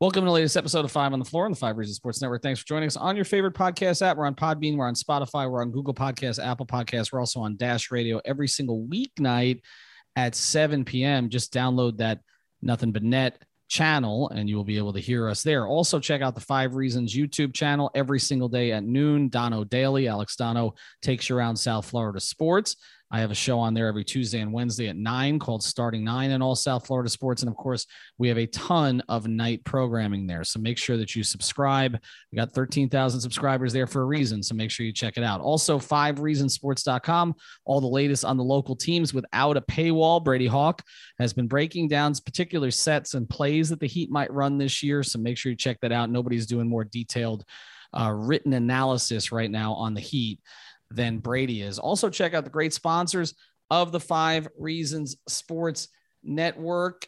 Welcome to the latest episode of Five on the Floor on the Five Reasons Sports Network. Thanks for joining us on your favorite podcast app. We're on Podbean, we're on Spotify, we're on Google Podcasts, Apple Podcasts. We're also on Dash Radio every single weeknight at 7 p.m. Just download that Nothing But Net channel and you will be able to hear us there. Also, check out the Five Reasons YouTube channel every single day at noon. Dono Daily, Alex Dono takes you around South Florida sports. I have a show on there every Tuesday and Wednesday at nine called Starting Nine and all South Florida sports. And of course, we have a ton of night programming there. So make sure that you subscribe. We got 13,000 subscribers there for a reason. So make sure you check it out. Also, five reasonsports.com, all the latest on the local teams without a paywall. Brady Hawk has been breaking down particular sets and plays that the Heat might run this year. So make sure you check that out. Nobody's doing more detailed uh, written analysis right now on the Heat than Brady is. Also, check out the great sponsors of the Five Reasons Sports Network.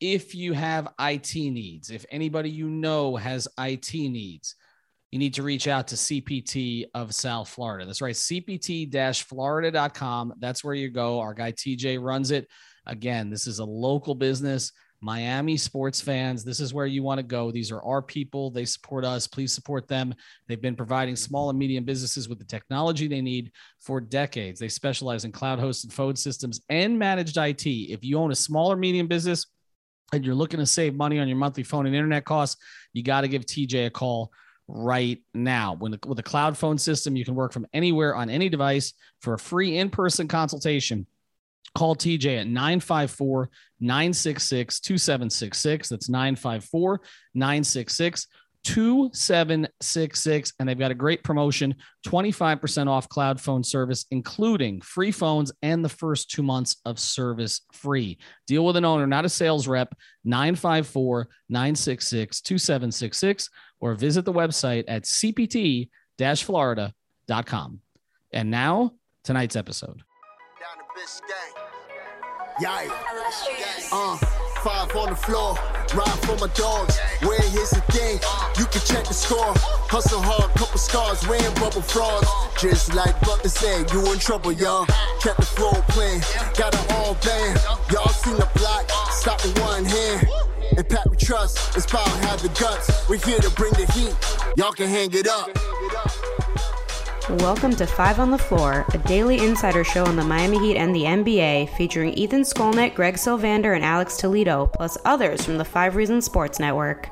If you have IT needs, if anybody you know has IT needs, you need to reach out to CPT of South Florida. That's right, CPT Florida.com. That's where you go. Our guy TJ runs it. Again, this is a local business. Miami sports fans, this is where you want to go. These are our people. They support us. Please support them. They've been providing small and medium businesses with the technology they need for decades. They specialize in cloud hosted phone systems and managed IT. If you own a small or medium business and you're looking to save money on your monthly phone and internet costs, you got to give TJ a call right now. When the, with a cloud phone system, you can work from anywhere on any device for a free in person consultation Call TJ at 954 966 2766. That's 954 966 2766. And they've got a great promotion 25% off cloud phone service, including free phones and the first two months of service free. Deal with an owner, not a sales rep. 954 966 2766 or visit the website at cpt florida.com. And now, tonight's episode. Yikes. Uh, five on the floor, ride for my dogs. Where here's the thing, you can check the score. Hustle hard, couple scars, wearing bubble frauds. Just like Butler said, you in trouble, y'all. Kept the flow playing, got it all band. Y'all seen the block, stop with one hand. And Pat we trust, inspire, have the guts. We're here to bring the heat, y'all can hang it up. Welcome to Five on the Floor, a daily insider show on the Miami Heat and the NBA, featuring Ethan Skolnick, Greg Sylvander, and Alex Toledo, plus others from the Five Reasons Sports Network.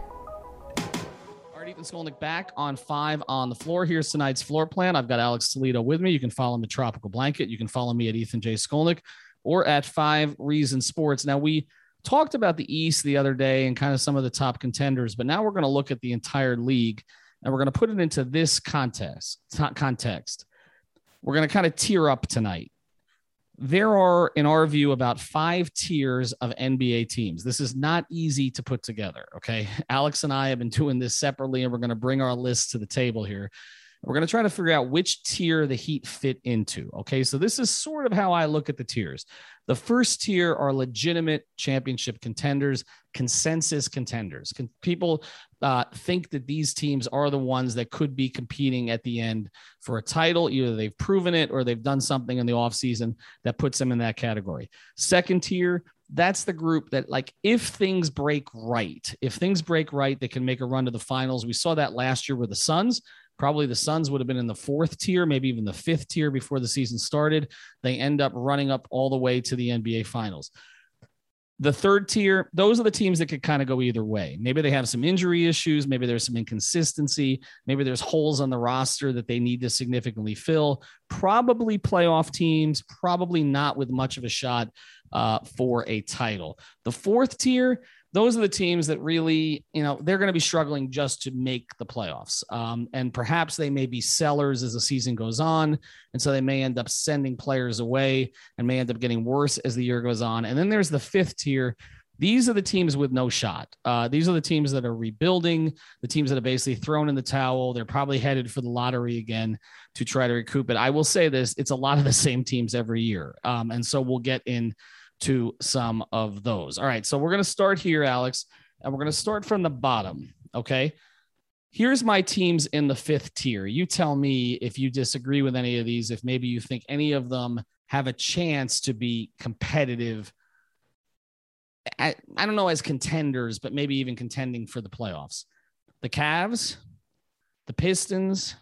All right, Ethan Skolnick back on Five on the Floor. Here's tonight's floor plan. I've got Alex Toledo with me. You can follow him at Tropical Blanket. You can follow me at Ethan J. Skolnick or at Five Reasons Sports. Now, we talked about the East the other day and kind of some of the top contenders, but now we're going to look at the entire league and we're going to put it into this context context. We're going to kind of tear up tonight. There are in our view about five tiers of nba teams. This is not easy to put together okay? Alex and i have been doing this separately and we're going to bring our list to the table here we're going to try to figure out which tier the heat fit into okay so this is sort of how i look at the tiers the first tier are legitimate championship contenders, consensus contenders. Can people uh, think that these teams are the ones that could be competing at the end for a title? Either they've proven it or they've done something in the offseason that puts them in that category. Second tier, that's the group that like if things break right if things break right they can make a run to the finals we saw that last year with the suns Probably the Suns would have been in the fourth tier, maybe even the fifth tier before the season started. They end up running up all the way to the NBA Finals. The third tier, those are the teams that could kind of go either way. Maybe they have some injury issues. Maybe there's some inconsistency. Maybe there's holes on the roster that they need to significantly fill. Probably playoff teams, probably not with much of a shot uh, for a title. The fourth tier, those are the teams that really, you know, they're going to be struggling just to make the playoffs. Um, and perhaps they may be sellers as the season goes on. And so they may end up sending players away and may end up getting worse as the year goes on. And then there's the fifth tier. These are the teams with no shot. Uh, these are the teams that are rebuilding, the teams that are basically thrown in the towel. They're probably headed for the lottery again to try to recoup it. I will say this it's a lot of the same teams every year. Um, and so we'll get into some of those. All right. So we're going to start here, Alex, and we're going to start from the bottom. Okay. Here's my teams in the fifth tier. You tell me if you disagree with any of these, if maybe you think any of them have a chance to be competitive I, I don't know as contenders, but maybe even contending for the playoffs. The Cavs, the Pistons,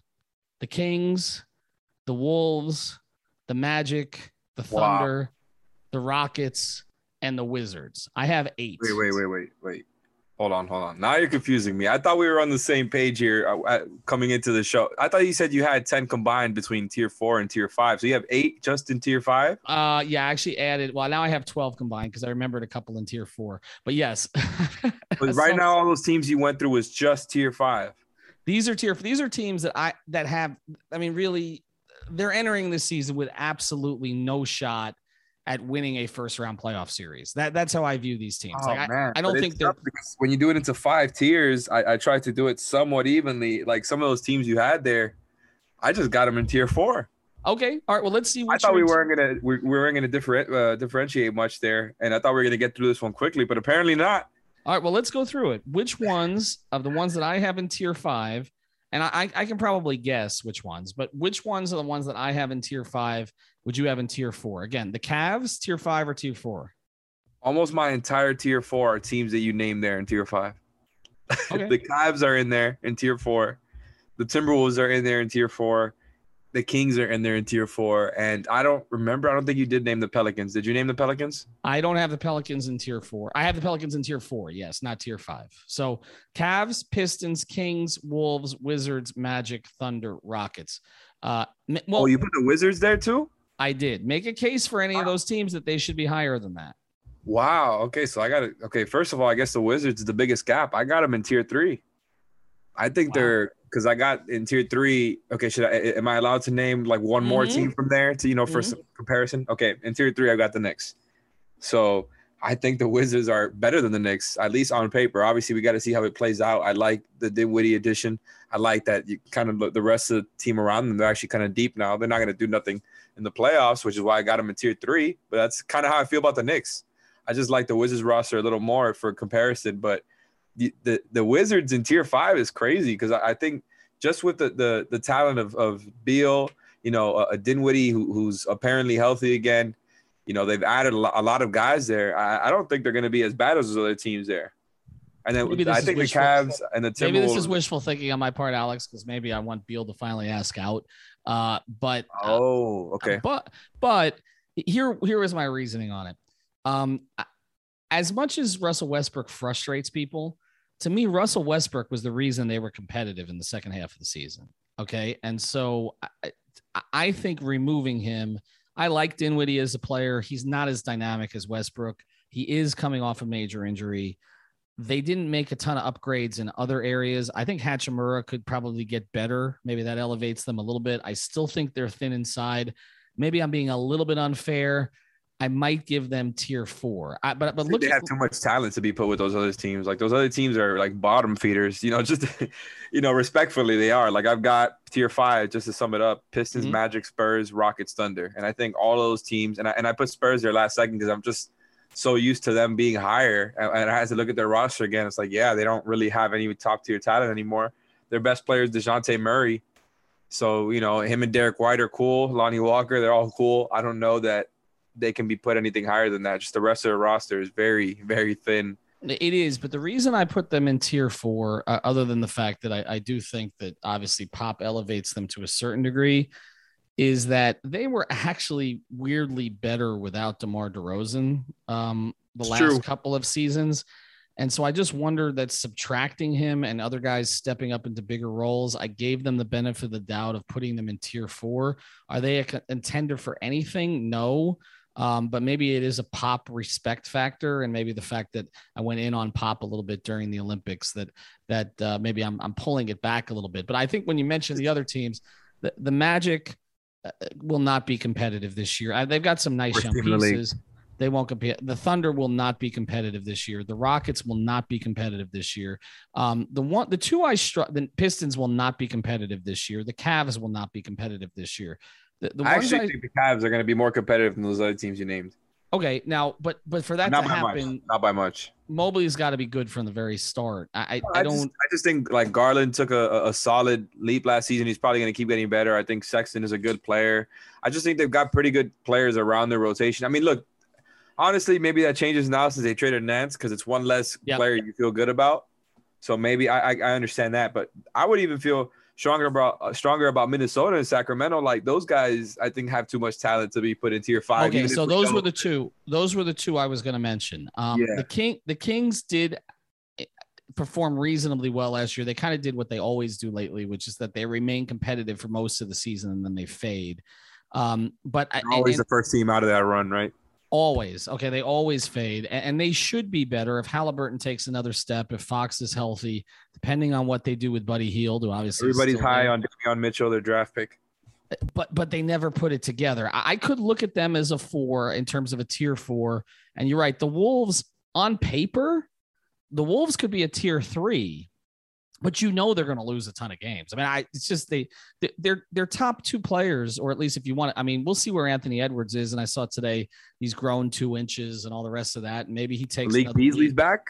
the Kings, the Wolves, the Magic, the Thunder, wow. The Rockets, and the Wizards. I have eight. Wait, wait, wait, wait, wait. Hold on, hold on. Now you're confusing me. I thought we were on the same page here uh, coming into the show. I thought you said you had 10 combined between tier four and tier five. So you have eight just in tier five? Uh, yeah, I actually added. Well, now I have 12 combined because I remembered a couple in tier four. But yes. but right so, now, all those teams you went through was just tier five. These are tier. These are teams that I that have. I mean, really, they're entering this season with absolutely no shot at winning a first round playoff series. That that's how I view these teams. Oh, like, I, I, don't think they're when you do it into five tiers. I, I tried to do it somewhat evenly. Like some of those teams you had there, I just got them in tier four. Okay, all right. Well, let's see. I thought we weren't gonna we, we weren't gonna different uh, differentiate much there, and I thought we were gonna get through this one quickly, but apparently not. All right. Well, let's go through it. Which ones of the ones that I have in tier five, and I I can probably guess which ones, but which ones are the ones that I have in tier five would you have in tier four? Again, the Cavs, tier five or tier four? Almost my entire tier four are teams that you named there in tier five. Okay. the Cavs are in there in tier four. The Timberwolves are in there in tier four. The Kings are in there in tier four. And I don't remember. I don't think you did name the Pelicans. Did you name the Pelicans? I don't have the Pelicans in tier four. I have the Pelicans in tier four. Yes, not tier five. So Cavs, Pistons, Kings, Wolves, Wizards, Magic, Thunder, Rockets. Uh, well, oh, you put the Wizards there too? I did make a case for any of those teams that they should be higher than that. Wow. Okay. So I got it. Okay. First of all, I guess the Wizards is the biggest gap. I got them in tier three. I think wow. they're because I got in tier three. Okay. Should I, am I allowed to name like one mm-hmm. more team from there to, you know, for mm-hmm. some comparison? Okay. In tier three, I got the Knicks. So I think the Wizards are better than the Knicks, at least on paper. Obviously, we got to see how it plays out. I like the Dinwiddie addition. I like that you kind of look the rest of the team around them. They're actually kind of deep now. They're not going to do nothing in the playoffs, which is why I got them in tier three. But that's kind of how I feel about the Knicks. I just like the Wizards roster a little more for comparison. But the the, the Wizards in tier five is crazy because I, I, think just with the the, the talent of of Beal, you know, a, a Dinwiddie who, who's apparently healthy again you know, they've added a lot of guys there. I, I don't think they're going to be as bad as those other teams there. And then I think the Cavs and the Timberwolves. Maybe this is wishful thinking on my part, Alex, because maybe I want Beal to finally ask out. Uh, but uh, oh, okay. But but here here is my reasoning on it. Um, as much as Russell Westbrook frustrates people, to me, Russell Westbrook was the reason they were competitive in the second half of the season. Okay, and so I, I think removing him I like Dinwiddie as a player. He's not as dynamic as Westbrook. He is coming off a major injury. They didn't make a ton of upgrades in other areas. I think Hachimura could probably get better. Maybe that elevates them a little bit. I still think they're thin inside. Maybe I'm being a little bit unfair. I might give them tier four. I, but but look, they have too much talent to be put with those other teams. Like those other teams are like bottom feeders. You know, just you know, respectfully, they are. Like I've got tier five just to sum it up: Pistons, mm-hmm. Magic, Spurs, Rockets, Thunder, and I think all those teams. And I and I put Spurs there last second because I'm just so used to them being higher, and, and I had to look at their roster again. It's like, yeah, they don't really have any top tier talent anymore. Their best player is Dejounte Murray. So you know, him and Derrick White are cool. Lonnie Walker, they're all cool. I don't know that they can be put anything higher than that. Just the rest of the roster is very, very thin. It is, but the reason I put them in tier four, uh, other than the fact that I, I do think that obviously Pop elevates them to a certain degree, is that they were actually weirdly better without DeMar DeRozan um, the it's last true. couple of seasons. And so I just wonder that subtracting him and other guys stepping up into bigger roles, I gave them the benefit of the doubt of putting them in tier four. Are they a contender for anything? No. Um, but maybe it is a pop respect factor, and maybe the fact that I went in on pop a little bit during the Olympics that that uh, maybe I'm I'm pulling it back a little bit. But I think when you mention the other teams, the, the Magic uh, will not be competitive this year. I, they've got some nice young pieces. They won't compete. The Thunder will not be competitive this year. The Rockets will not be competitive this year. Um, the one, the two I struck, the Pistons will not be competitive this year. The Cavs will not be competitive this year. The, the I actually I, think the Cavs are going to be more competitive than those other teams you named. Okay, now, but but for that not to happen, much. not by much. Mobley's got to be good from the very start. I I, I don't. Just, I just think like Garland took a, a solid leap last season. He's probably going to keep getting better. I think Sexton is a good player. I just think they've got pretty good players around their rotation. I mean, look, honestly, maybe that changes now since they traded Nance because it's one less yep. player you feel good about. So maybe I, I, I understand that, but I would even feel stronger about uh, stronger about Minnesota and Sacramento. Like those guys, I think have too much talent to be put into tier five. Okay, so those were the two. Those were the two I was going to mention. Um, yeah. The King, the Kings did eh, perform reasonably well last year. They kind of did what they always do lately, which is that they remain competitive for most of the season and then they fade. Um, but always and, the first team out of that run, right? Always. Okay. They always fade. And they should be better if Halliburton takes another step, if Fox is healthy, depending on what they do with Buddy Hield, who obviously everybody's high there. on Davion Mitchell, their draft pick. Uh, but but they never put it together. I could look at them as a four in terms of a tier four. And you're right. The Wolves on paper, the Wolves could be a tier three but you know they're going to lose a ton of games. I mean, I it's just they they're they're top two players, or at least if you want. I mean, we'll see where Anthony Edwards is. And I saw today he's grown two inches and all the rest of that. And maybe he takes Malik Beasley's back.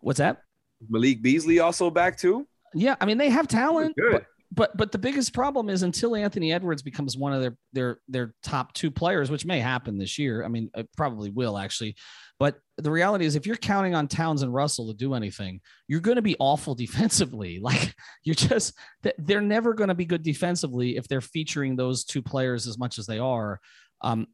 What's that? Malik Beasley also back too. Yeah, I mean they have talent. But, but but the biggest problem is until Anthony Edwards becomes one of their their their top two players, which may happen this year. I mean, it probably will actually. But the reality is, if you're counting on Towns and Russell to do anything, you're going to be awful defensively. Like you're just, they're never going to be good defensively if they're featuring those two players as much as they are. Um,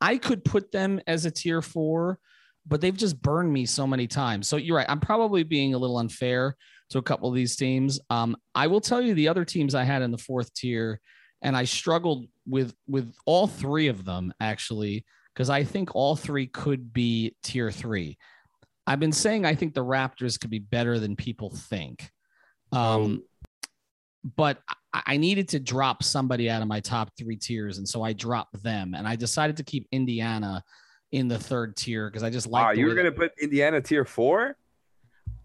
I, could put them as a tier four, but they've just burned me so many times. So you're right. I'm probably being a little unfair to a couple of these teams. Um, I will tell you the other teams I had in the fourth tier, and I struggled with with all three of them actually because I think all three could be tier three. I've been saying I think the Raptors could be better than people think. Um, but I needed to drop somebody out of my top three tiers. And so I dropped them and I decided to keep Indiana in the third tier because I just like. Wow, you were going to put Indiana tier four?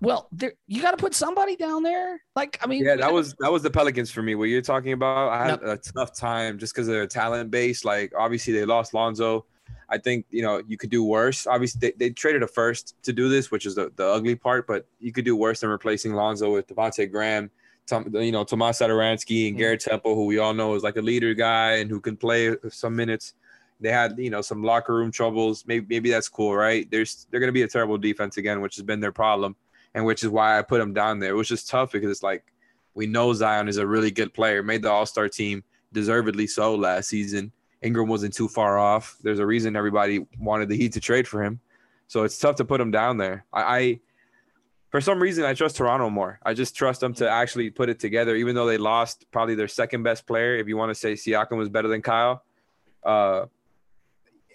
Well, there you got to put somebody down there. Like, I mean, yeah, that was that was the Pelicans for me. What you're talking about, I had yep. a tough time just because of their talent base. Like, obviously, they lost Lonzo. I think you know you could do worse. Obviously, they, they traded a first to do this, which is the, the ugly part. But you could do worse than replacing Lonzo with Devonte Graham, Tom, you know Tomas Satoransky and. Garrett Temple, who we all know is like a leader guy and who can play some minutes. They had you know some locker room troubles. Maybe maybe that's cool, right? There's they're going to be a terrible defense again, which has been their problem, and which is why I put them down there. It was just tough because it's like we know Zion is a really good player, made the All Star team, deservedly so last season Ingram wasn't too far off. There's a reason everybody wanted the Heat to trade for him. So it's tough to put him down there. I, I for some reason I trust Toronto more. I just trust them to actually put it together, even though they lost probably their second best player. If you want to say Siakam was better than Kyle, uh,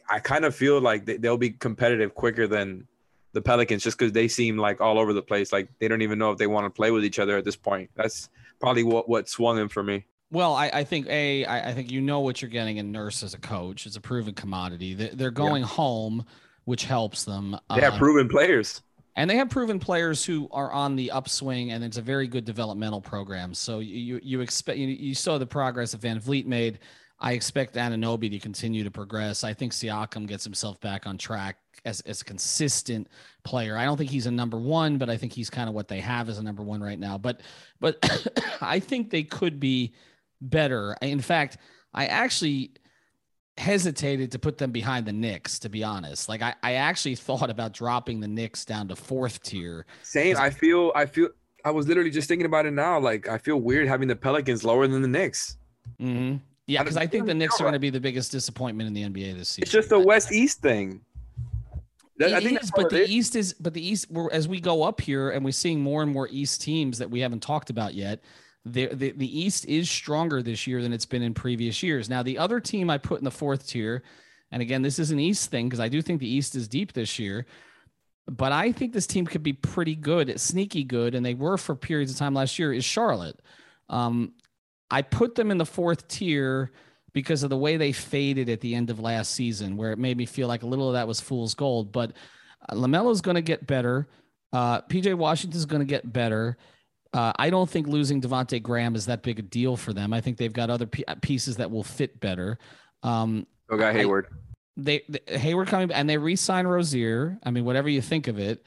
I kind of feel like they, they'll be competitive quicker than the Pelicans just because they seem like all over the place. Like they don't even know if they want to play with each other at this point. That's probably what what swung him for me. Well, I, I think a I, I think you know what you're getting in Nurse as a coach. It's a proven commodity. They, are going yeah. home, which helps them. They have uh, proven players, and they have proven players who are on the upswing, and it's a very good developmental program. So you you expect you, you saw the progress that VanVleet made. I expect Anunoby to continue to progress. I think Siakam gets himself back on track as, as a consistent player. I don't think he's a number one, but I think he's kind of what they have as a number one right now. But but I think they could be better. In fact, I actually hesitated to put them behind the Knicks, to be honest. Like I, I actually thought about dropping the Knicks down to fourth tier. Same. I feel I feel I was literally just thinking about it now. Like I feel weird having the Pelicans lower than the Knicks. Mm-hmm. Yeah, because I think the Knicks are going to be the biggest disappointment in the NBA this season. It's just a West East thing. That, I think is, but the East is, but the East, as we go up here and we're seeing more and more East teams that we haven't talked about yet the, the the East is stronger this year than it's been in previous years. Now, the other team I put in the fourth tier, and again, this is an East thing because I do think the East is deep this year, but I think this team could be pretty good, sneaky good, and they were for periods of time last year. Is Charlotte? Um, I put them in the fourth tier because of the way they faded at the end of last season, where it made me feel like a little of that was fool's gold. But uh, LaMelo's going to get better. Uh, PJ Washington's going to get better. Uh, I don't think losing Devonte Graham is that big a deal for them. I think they've got other p- pieces that will fit better. Um, oh, got Hayward. I, they, they Hayward coming and they re-sign Rozier. I mean, whatever you think of it,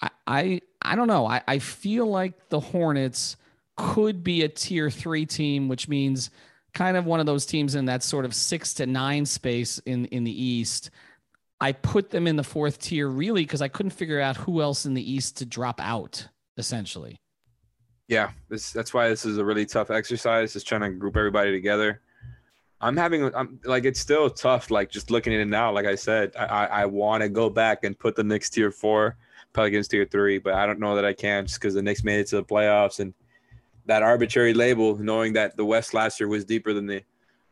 I I, I don't know. I, I feel like the Hornets could be a tier three team, which means kind of one of those teams in that sort of six to nine space in in the East. I put them in the fourth tier really because I couldn't figure out who else in the East to drop out. Essentially. Yeah, this that's why this is a really tough exercise. Just trying to group everybody together. I'm having I'm like it's still tough. Like just looking at it now, like I said, I I, I want to go back and put the Knicks tier four, Pelicans tier three, but I don't know that I can just because the Knicks made it to the playoffs and that arbitrary label, knowing that the West last year was deeper than the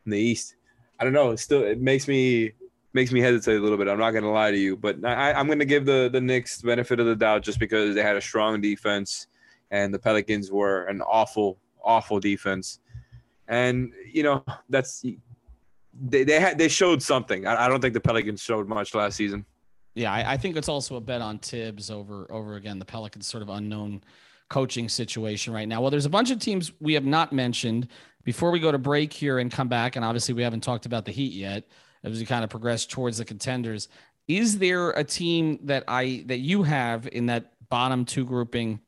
in the East. I don't know. It still it makes me makes me hesitate a little bit. I'm not gonna lie to you, but I, I'm gonna give the the Knicks benefit of the doubt just because they had a strong defense and the Pelicans were an awful awful defense. And you know that's they they had they showed something. I, I don't think the Pelicans showed much last season. Yeah, I, I think it's also a bet on Thibs over over again the Pelicans sort of unknown coaching situation right now. Well, there's a bunch of teams we have not mentioned before we go to break here and come back, and obviously we haven't talked about the Heat yet as we kind of progress towards the contenders. Is there a team that I that you have in that bottom two grouping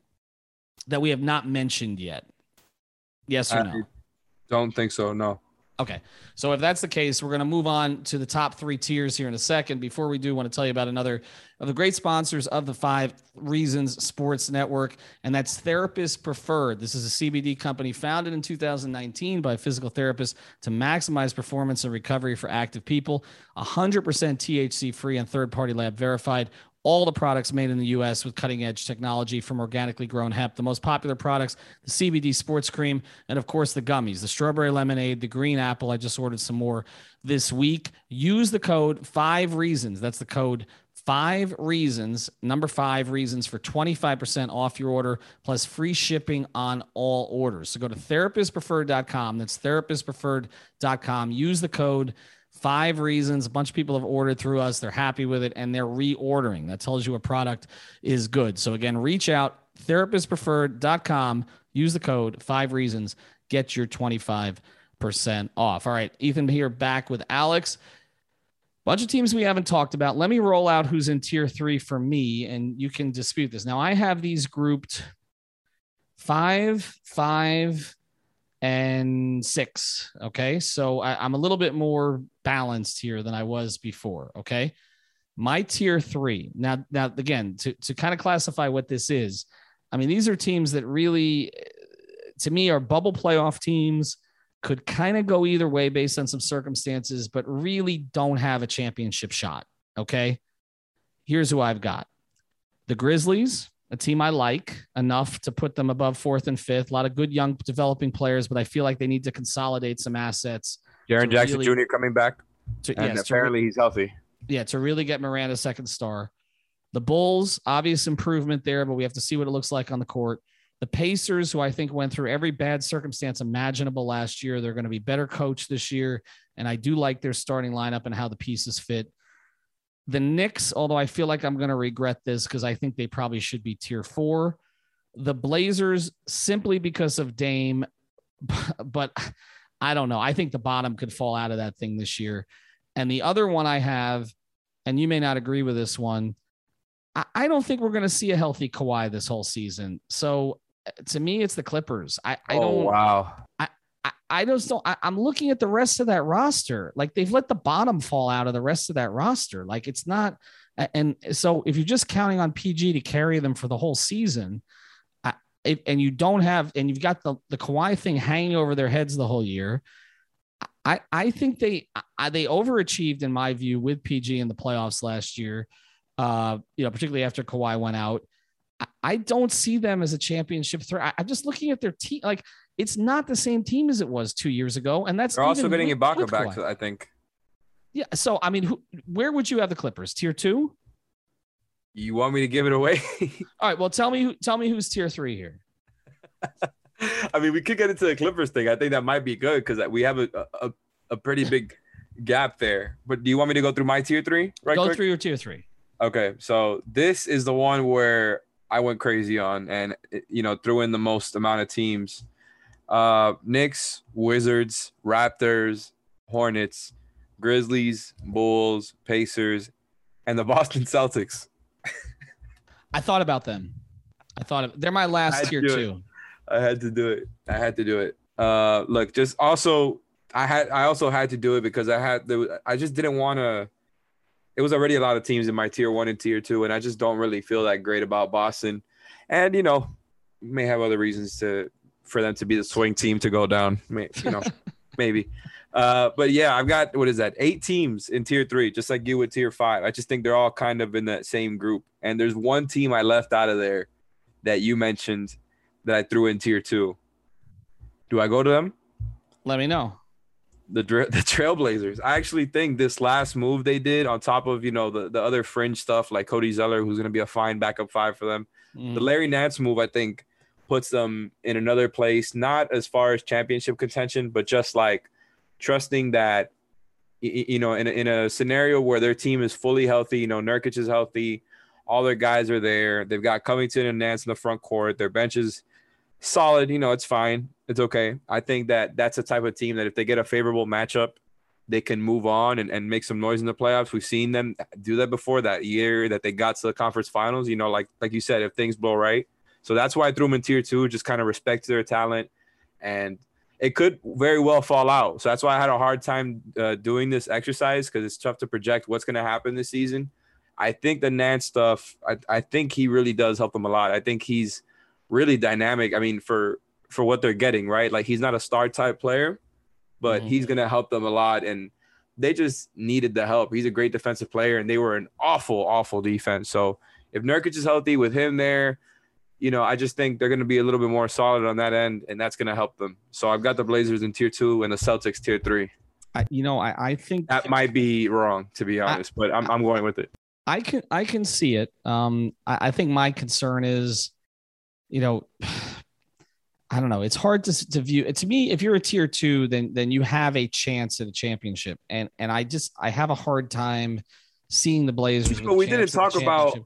that we have not mentioned yet? Yes or I no? Don't think so. No. Okay. So if that's the case, we're going to move on to the top three tiers here in a second. Before we do, I want to tell you about another of the great sponsors of the Five Reasons Sports Network, and that's Therapist Preferred. This is a CBD company founded in 2019 by physical therapists to maximize performance and recovery for active people. 100% THC free and third party lab verified all the products made in the US with cutting edge technology from organically grown hemp. The most popular products, the CBD sports cream, and of course the gummies, the strawberry lemonade, the green apple. I just ordered some more this week. Use the code five reasons. That's the code five reasons, number five reasons for 25% off your order plus free shipping on all orders. So go to therapistpreferred.com. That's therapistpreferred.com. Use the code five reasons. A bunch of people have ordered through us. They're happy with it and they're reordering. That tells you a product is good. So again, reach out therapistpreferred.com. Use the code five reasons. Get your 25% off. All right. Ethan here back with Alex. Bunch of teams we haven't talked about. Let me roll out who's in tier three for me, and you can dispute this. Now I have these grouped five, five, and six. Okay. So I, am a little bit more balanced here than I was before. Okay. My tier three. Now, now again, to, to kind of classify what this is, I mean, these are teams that really, eh, to me, are bubble playoff teams, could kind of go either way based on some circumstances, but really don't have a championship shot. Okay. Here's who I've got the Grizzlies, a team I like enough to put them above fourth and fifth. A lot of good young developing players, but I feel like they need to consolidate some assets. Jaren Jackson really, Jr. coming back, to, and yes, apparently he's healthy. Yeah, to really get Morant a second star. The Bulls, obvious improvement there, but we have to see what it looks like on the court. The Pacers, who I think went through every bad circumstance imaginable last year, they're going to be better coached this year, and I do like their starting lineup and how the pieces fit. The Knicks, although I feel like I'm going to regret this because I think they probably should be tier four. The Blazers, simply because of Dame, but I don't know. I think the bottom could fall out of that thing this year. And the other one I have, and you may not agree with this one, I, don't think we're going to see a healthy Kawhi this whole season. So uh, to me, it's the Clippers. I, I oh, don't. Wow. I, I, I just don't. I, I'm looking at the rest of that roster. Like they've let the bottom fall out of the rest of that roster. Like it's not. And so if you're just counting on PG to carry them for the whole season, it, and you don't have, and you've got the the Kawhi thing hanging over their heads the whole year. I I think they I, they overachieved in my view with PG in the playoffs last year. Uh, you know, particularly after Kawhi went out. I, I don't see them as a championship threat. I'm just looking at their team. Like it's not the same team as it was two years ago, and that's they're also getting Ibaka back. To, I think. Yeah. So I mean, who, where would you have the Clippers? Tier two? You want me to give it away? All right. Well, tell me who. Tell me who's tier three here. I mean, we could get into the Clippers thing. I think that might be good because we have a, a a pretty big gap there. But do you want me to go through my tier three? Right. Go quick? through your tier three. Okay, so this is the one where I went crazy on, and you know threw in the most amount of teams. Uh, Knicks, Wizards, Raptors, Hornets, Grizzlies, Bulls, Pacers, and the Boston Celtics. I thought about them. I thought of, they're my last tier two. I had to do it. I had to do it. Uh, look, just also, I had, I also had to do it because I had, the, I just didn't want to. It was already a lot of teams in my tier one and tier two, and I just don't really feel that great about Boston. And you know, may have other reasons to for them to be the swing team to go down. You know, maybe. Uh, but yeah, I've got what is that? Eight teams in tier three, just like you with tier five. I just think they're all kind of in that same group. And there's one team I left out of there that you mentioned that I threw in tier two. Do I go to them? Let me know. The the Trailblazers. I actually think this last move they did, on top of you know the, the other fringe stuff like Cody Zeller, who's going to be a fine backup five for them. Mm. The Larry Nance move, I think, puts them in another place. Not as far as championship contention, but just like trusting that you know in a, in a scenario where their team is fully healthy, you know Nurkic is healthy, all their guys are there. They've got Covington and Nance in the front court. Their bench is solid. You know it's fine. It's okay. I think that that's the type of team that if they get a favorable matchup, they can move on and, and make some noise in the playoffs. We've seen them do that before that year that they got to the conference finals. You know, like like you said, if things blow right. So that's why I threw them in tier two, just kind of respect their talent and it could very well fall out. So that's why I had a hard time uh, doing this exercise because it's tough to project what's going to happen this season. I think the Nance stuff, I, I think he really does help them a lot. I think he's really dynamic. I mean, for for what they're getting, right? Like he's not a star type player, but mm-hmm. he's going to help them a lot. And they just needed the help. He's a great defensive player, and they were an awful, awful defense. So if Nurkic is healthy with him there, you know, I just think they're going to be a little bit more solid on that end, and that's going to help them. So I've got the Blazers in tier two and the Celtics tier three. I, you know, I, I think that might be wrong to be honest, I, but I'm, I'm going with it. I can I can see it. Um, I, I think my concern is, you know, I don't know. It's hard to, to view. To me, if you're a tier two, then then you have a chance at a championship, and and I just I have a hard time seeing the Blazers. But we didn't talk about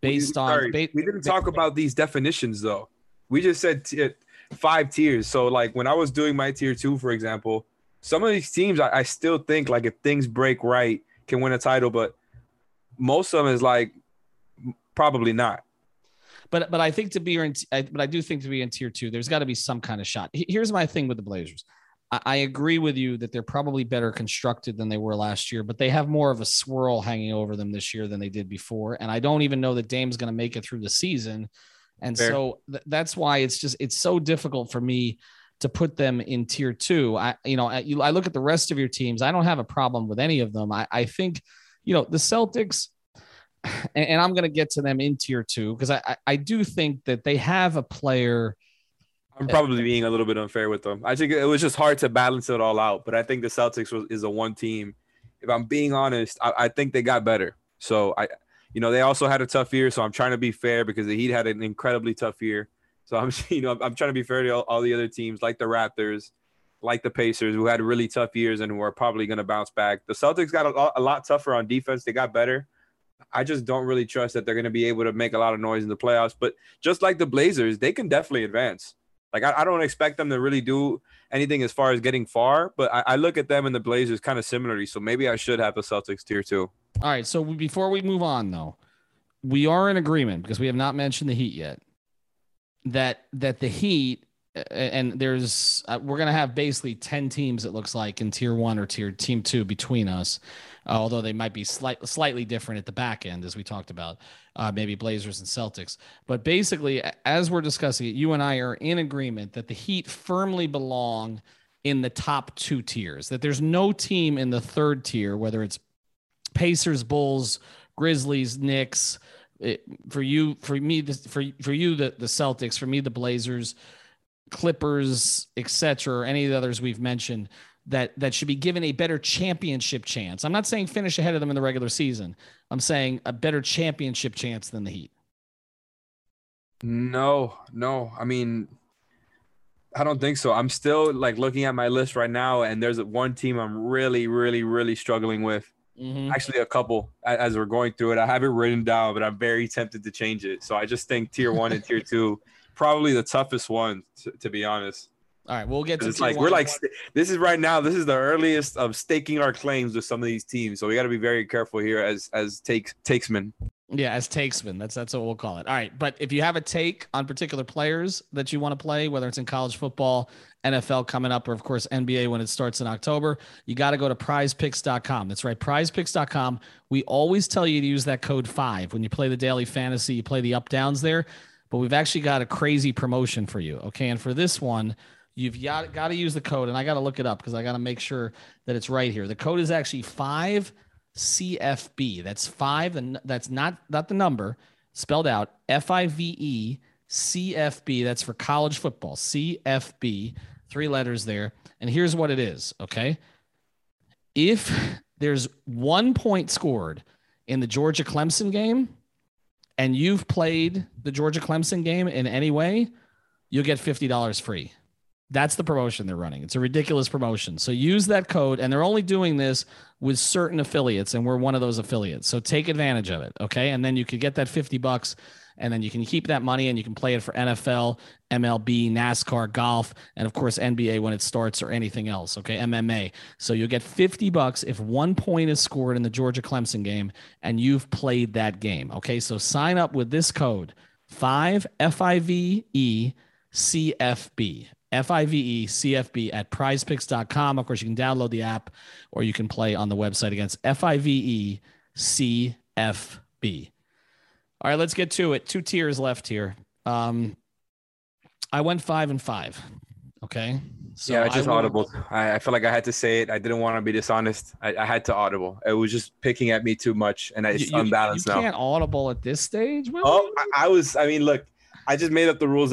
based we, on. Sorry, ba- we didn't talk about these definitions though. We just said t- uh, five tiers. So like when I was doing my tier two, for example, some of these teams I, I still think like if things break right can win a title, but most of them is like probably not. But but I think to be in, I, but I do think to be in tier two, there's got to be some kind of shot. Here's my thing with the Blazers. I agree with you that they're probably better constructed than they were last year, but they have more of a swirl hanging over them this year than they did before. And I don't even know that Dame's going to make it through the season. And Fair. so th- that's why it's just it's so difficult for me to put them in tier two. I you know I, you, I look at the rest of your teams. I don't have a problem with any of them. I, I think you know the Celtics, and, and I'm going to get to them in tier two because I, I I do think that they have a player I'm probably being a little bit unfair with them. I think it was just hard to balance it all out. But I think the Celtics was, is a one team. If I'm being honest, I, I, think they got better. So I, you know, they also had a tough year. So I'm trying to be fair because the Heat had an incredibly tough year. So I'm, you know, I'm trying to be fair to all, all the other teams, like the Raptors, like the Pacers, who had really tough years and who are probably going to bounce back. The Celtics got a, a lot tougher on defense. They got better. I just don't really trust that they're going to be able to make a lot of noise in the playoffs. But just like the Blazers, they can definitely advance. Like I, I, don't expect them to really do anything as far as getting far, but I, I look at them and the Blazers kind of similarly. So maybe I should have the Celtics tier two. All right. So before we move on, though, we are in agreement because we have not mentioned the Heat yet. That that the Heat and there's uh, we're gonna have basically ten teams. It looks like in tier one or tier team two between us, although they might be slight, slightly different at the back end as we talked about uh, maybe Blazers and Celtics. But basically, as we're discussing it, you and I are in agreement that the Heat firmly belong in the top two tiers, that there's no team in the third tier, whether it's Pacers, Bulls, Grizzlies, Knicks. It, for you, for me, for for you, the the Celtics. For me, the Blazers, Clippers, etc. Or any of the others we've mentioned that that should be given a better championship chance. I'm not saying finish ahead of them in the regular season. I'm saying a better championship chance than the Heat. No, no. I mean, I don't think so. I'm still like looking at my list right now, and there's one team I'm really, really, really struggling with. Mhm. Actually, a couple as we're going through it. I have it written down, but I'm very tempted to change it. So I just think tier one and tier two, probably the toughest one, to, to be honest. All right, we'll get to It's like we're like st- this is right now. This is the earliest of staking our claims with some of these teams. So we got to be very careful here as as takes takesmen. Yeah, as takesmen. That's that's what we'll call it. All right. But if you have a take on particular players that you want to play, whether it's in college football, NFL coming up, or of course NBA when it starts in October, you got to go to prizepicks.com. That's right, prizepicks.com. We always tell you to use that code five when you play the daily fantasy, you play the up downs there. But we've actually got a crazy promotion for you. Okay. And for this one, you've got, got to use the code, and I got to look it up because I got to make sure that it's right here. The code is actually five CFB. That's five, and that's not not the number spelled out. F I V E C F B. That's for college football. CFB. Three letters there. And here's what it is. Okay. If there's one point scored in the Georgia Clemson game, and you've played the Georgia Clemson game in any way, you'll get fifty dollars free. That's the promotion they're running. It's a ridiculous promotion. So use that code, and they're only doing this with certain affiliates, and we're one of those affiliates. So take advantage of it, okay? And then you could get that 50 bucks, and then you can keep that money and you can play it for NFL, MLB, NASCAR, golf, and of course NBA when it starts or anything else, okay? MMA. So you'll get 50 bucks if one point is scored in the Georgia Clemson game and you've played that game, okay? So sign up with this code 5 F I V E C F I V E C F B at prizepicks.com. Of course, you can download the app or you can play on the website against F I V E C F B. All right, let's get to it. Two tiers left here. Um, I went five and five. Okay. So yeah, I just will- audible. I, I feel like I had to say it. I didn't want to be dishonest. I, I had to audible. It was just picking at me too much, and it's You, you- unbalanced you now. can't audible at this stage. Well, Oh, I, I was. I mean, look, I just made up the rules.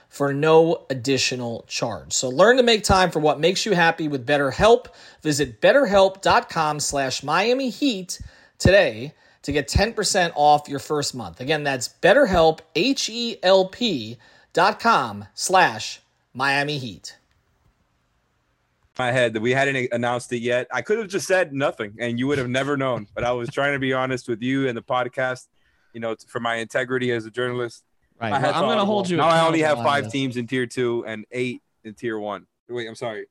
for no additional charge. So learn to make time for what makes you happy with BetterHelp. Visit betterhelp.com slash Miami Heat today to get 10% off your first month. Again, that's betterhelp, H-E-L-P dot com slash Miami Heat. my head that we hadn't announced it yet. I could have just said nothing, and you would have never known. But I was trying to be honest with you and the podcast. You know, for my integrity as a journalist. Right. I well, I'm going to hold you. Now I only have five this. teams in tier two and eight in tier one. Wait, I'm sorry.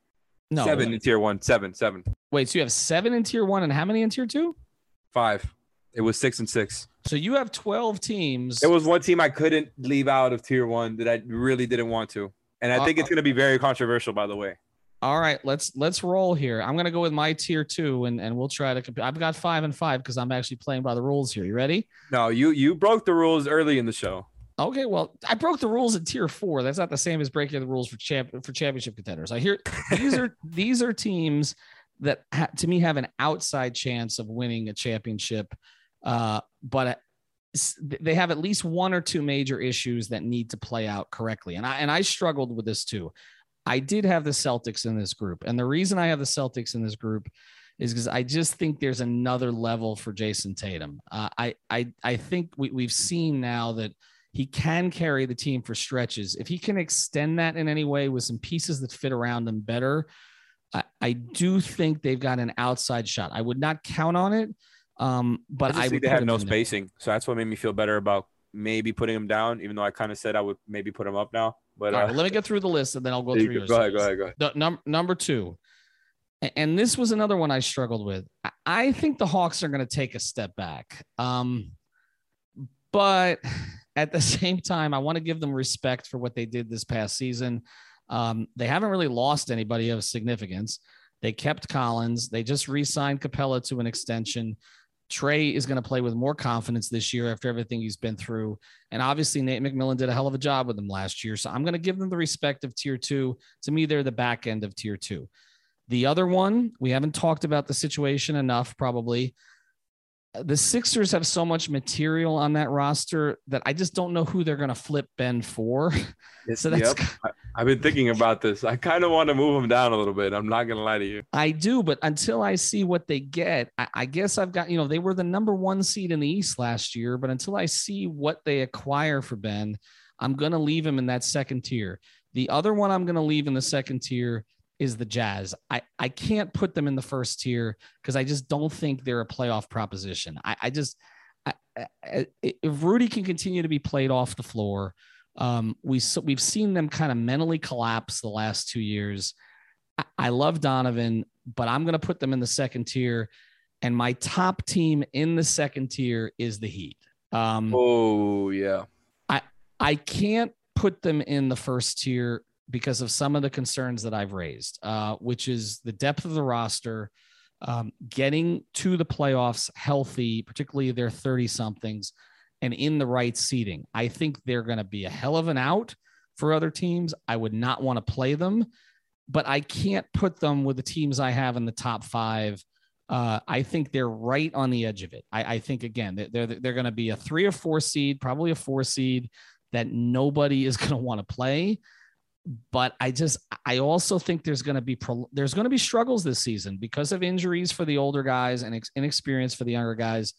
No, seven in tier one. Seven, seven, Wait, so you have seven in tier one and how many in tier two? five. It was six and six. So you have 12 teams. It was one team I couldn't leave out of tier one that I really didn't want to. And I think Uh, it's going to be very controversial, by the way. All right, let's let's roll here. I'm gonna go with my tier two, and and we'll try to. Comp- I've got five and five because I'm actually playing by the rules here. You ready? No, you you broke the rules early in the show. Okay, well, I broke the rules in tier four. That's not the same as breaking the rules for champ for championship contenders. I hear these are these are teams that ha- to me have an outside chance of winning a championship, uh, but uh, they have at least one or two major issues that need to play out correctly. And I and I struggled with this too. I did have the Celtics in this group, and the reason I have the Celtics in this group is because I just think there's another level for Jayson Tatum. Uh, I I I think we, we've seen now that he can carry the team for stretches. If he can extend that in any way with some pieces that fit around him better, I, I do think they've got an outside shot. I would not count on it, um, but I I, think would they have no in there. spacing, so that's what made me feel better about maybe putting him down. Even though I kind of said I would maybe put him up now, but uh, right, well, let me get through the list and then I'll go through yours. go ahead, go ahead, go ahead. The, num- number two, and this was another one I struggled with. I think the Hawks are going to take a step back. Um, but at the same time, I want to give them respect for what they did this past season. Um, they haven't really lost anybody of significance. They kept Collins. They just re-signed Capela to an extension. Trey is going to play with more confidence this year after everything he's been through. And obviously, Nate McMillan did a hell of a job with them last year. So I'm going to give them the respect of tier two. To me, they're the back end of tier two. The other one, we haven't talked about the situation enough, probably the Sixers have so much material on that roster that I just don't know who they're going to flip Ben for. so that's yep. I, have been thinking about this. I kind of want to move him down a little bit. I'm not going to lie to you. I do, but until I see what they get, I, I, guess I've got, you know, they were the number one seed in the East last year, but until I see what they acquire for Ben, I'm going to leave him in that second tier. The other one I'm going to leave in the second tier is the Jazz. I, I can't put them in the first tier because I just don't think they're a playoff proposition. I, I just, I, I, if Rudy can continue to be played off the floor, um, we, so we've seen them kind of mentally collapse the last two years. I, I love Donovan, but I'm going to put them in the second tier. And my top team in the second tier is the Heat. Um, oh, yeah. I, I can't put them in the first tier because of some of the concerns that I've raised, uh, which is the depth of the roster, um, getting to the playoffs healthy, particularly their 30 somethings, and in the right seating. I think they're going to be a hell of an out for other teams. I would not want to play them, but I can't put them with the teams I have in the top five. Uh, I think they're right on the edge of it. I, I think again they're they're going to be a three or four seed, probably a four seed that nobody is going to want to play but I just I also think there's going to be pro, there's going to be struggles this season because of injuries for the older guys and ex, inexperience for the younger guys.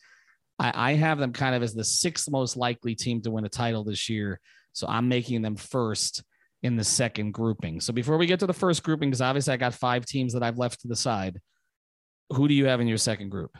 I, I have them kind of as the sixth most likely team to win a title this year, so I'm making them first in the second grouping. So before we get to the first grouping, because obviously I got five teams that I've left to the side, who do you have in your second group?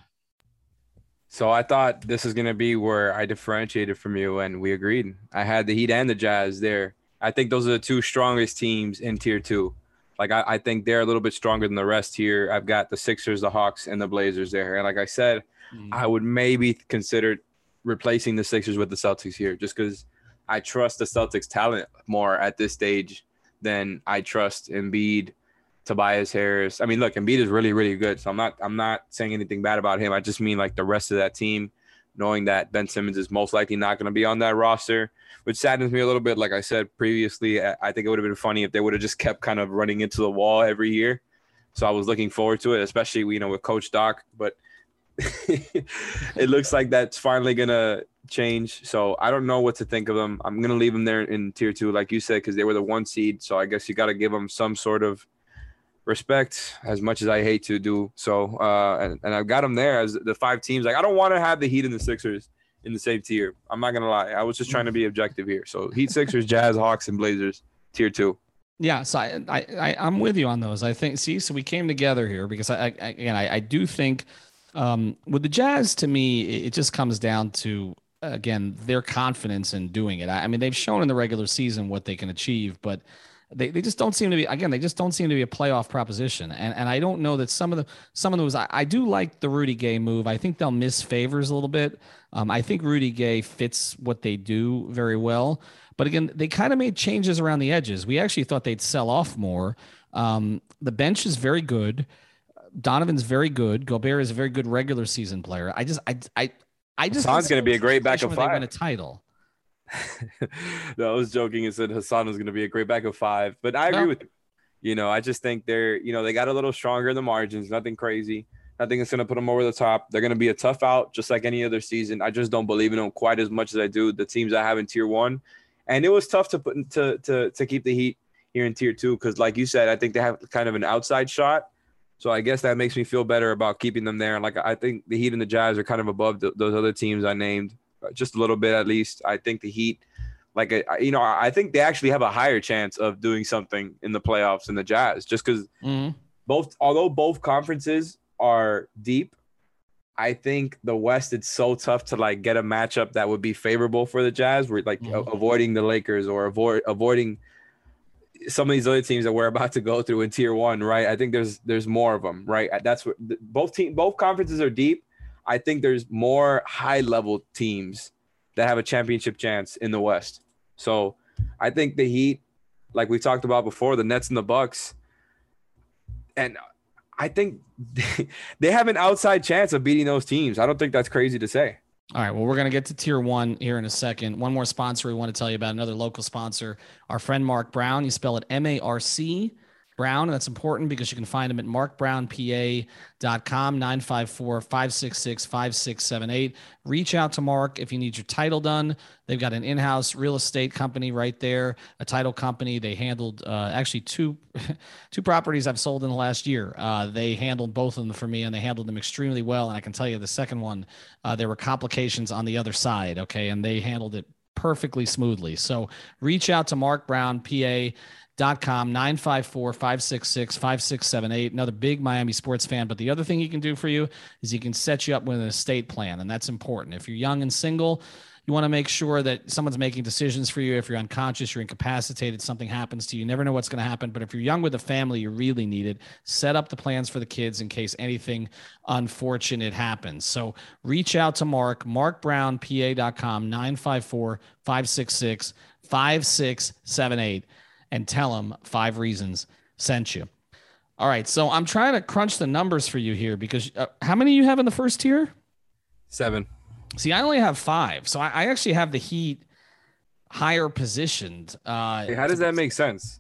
So I thought this is going to be where I differentiated from you, and we agreed. I had the Heat and the Jazz there I think those are the two strongest teams in tier two. Like I, I think they're a little bit stronger than the rest here. I've got the Sixers, the Hawks, and the Blazers there. And like I said, mm-hmm. I would maybe consider replacing the Sixers with the Celtics here, just because I trust the Celtics talent more at this stage than I trust Embiid, Tobias Harris. I mean, look, Embiid is really, really good. So I'm not I'm not saying anything bad about him. I just mean like the rest of that team knowing that Ben Simmons is most likely not going to be on that roster, which saddens me a little bit. Like I said previously, I think it would have been funny if they would have just kept kind of running into the wall every year. So I was looking forward to it, especially you know with Coach Doc. But it looks like that's finally gonna change. So I don't know what to think of them. I'm gonna leave them there in tier two, like you said, because they were the one seed. So I guess you got to give them some sort of respect as much as I hate to do so. Uh, and, and I've got them there as the five teams. Like I don't want to have the Heat and the Sixers in the same tier. I'm not gonna lie. I was just trying to be objective here. So Heat, Sixers, Jazz, Hawks, and Blazers, tier two. Yeah, so I, I, I am with you on those. I think. See, so we came together here because I, I again I, I do think um, with the Jazz to me it just comes down to again their confidence in doing it. I, I mean they've shown in the regular season what they can achieve, but they, they just don't seem to be again they just don't seem to be a playoff proposition. And and I don't know that some of the some of those I, I do like the Rudy Gay move. I think they'll miss Favors a little bit. Um, I think Rudy Gay fits what they do very well. But again they kind of made changes around the edges. We actually thought they'd sell off more. Um, the bench is very good. Donovan's very good. Gobert is a very good regular season player. I just I I I just Hassan's going to be a great backup five. Win a title. no, I was joking and said Hassan was going to be a great back of five, but I agree no. with you. You know, I just think they're, you know, they got a little stronger in the margins, nothing crazy. Nothing that's going to put them over the top. They're going to be a tough out, just like any other season. I just don't believe in them quite as much as I do the teams I have in tier one. And it was tough to put to to to keep the Heat here in tier two because, like you said, I think they have kind of an outside shot. So I guess that makes me feel better about keeping them there. And Like I think the Heat and the Jazz are kind of above the, those other teams I named just a little bit at least. I think the Heat, like you know, I think they actually have a higher chance of doing something in the playoffs than the Jazz, just because mm-hmm. both, although both conferences are deep. I think the West it's so tough to like get a matchup that would be favorable for the Jazz. We're like mm-hmm. avoiding the Lakers or avoid avoiding some of these other teams that we're about to go through in tier one, right? I think there's there's more of them, right? That's what both team both conferences are deep. I think there's more high level teams that have a championship chance in the West. So I think the Heat, like we talked about before, the Nets and the Bucks, and I think they have an outside chance of beating those teams. I don't think that's crazy to say. All right. Well, we're going to get to tier one here in a second. One more sponsor we want to tell you about another local sponsor, our friend Marc Brown. You spell it M A R C Brown. And that's important because you can find him at marcbrownpa.com, 954 566 5678. Reach out to Marc if you need your title done. They've got an in house real estate company right there, a title company. They handled uh, actually two, two properties I've sold in the last year. Uh, they handled both of them for me and they handled them extremely well. And I can tell you the second one, uh, there were complications on the other side. Okay. And they handled it perfectly smoothly. So reach out to Marc Brown, PA com 954 566 5678 another big miami sports fan. But the other thing he can do for you is he can set you up with an estate plan and that's important. If you're young and single you want to make sure that someone's making decisions for you. If you're unconscious you're incapacitated something happens to you you never know what's going to happen. But if you're young with a family you really need it. Set up the plans for the kids in case anything unfortunate happens. So reach out to Marc marcbrownpa.com 954 566 5678 and tell them five reasons sent you. All right. So I'm trying to crunch the numbers for you here because uh, how many you have in the first tier? Seven. See, I only have five. So I, I actually have the Heat higher positioned. Uh, hey, how does that make sense?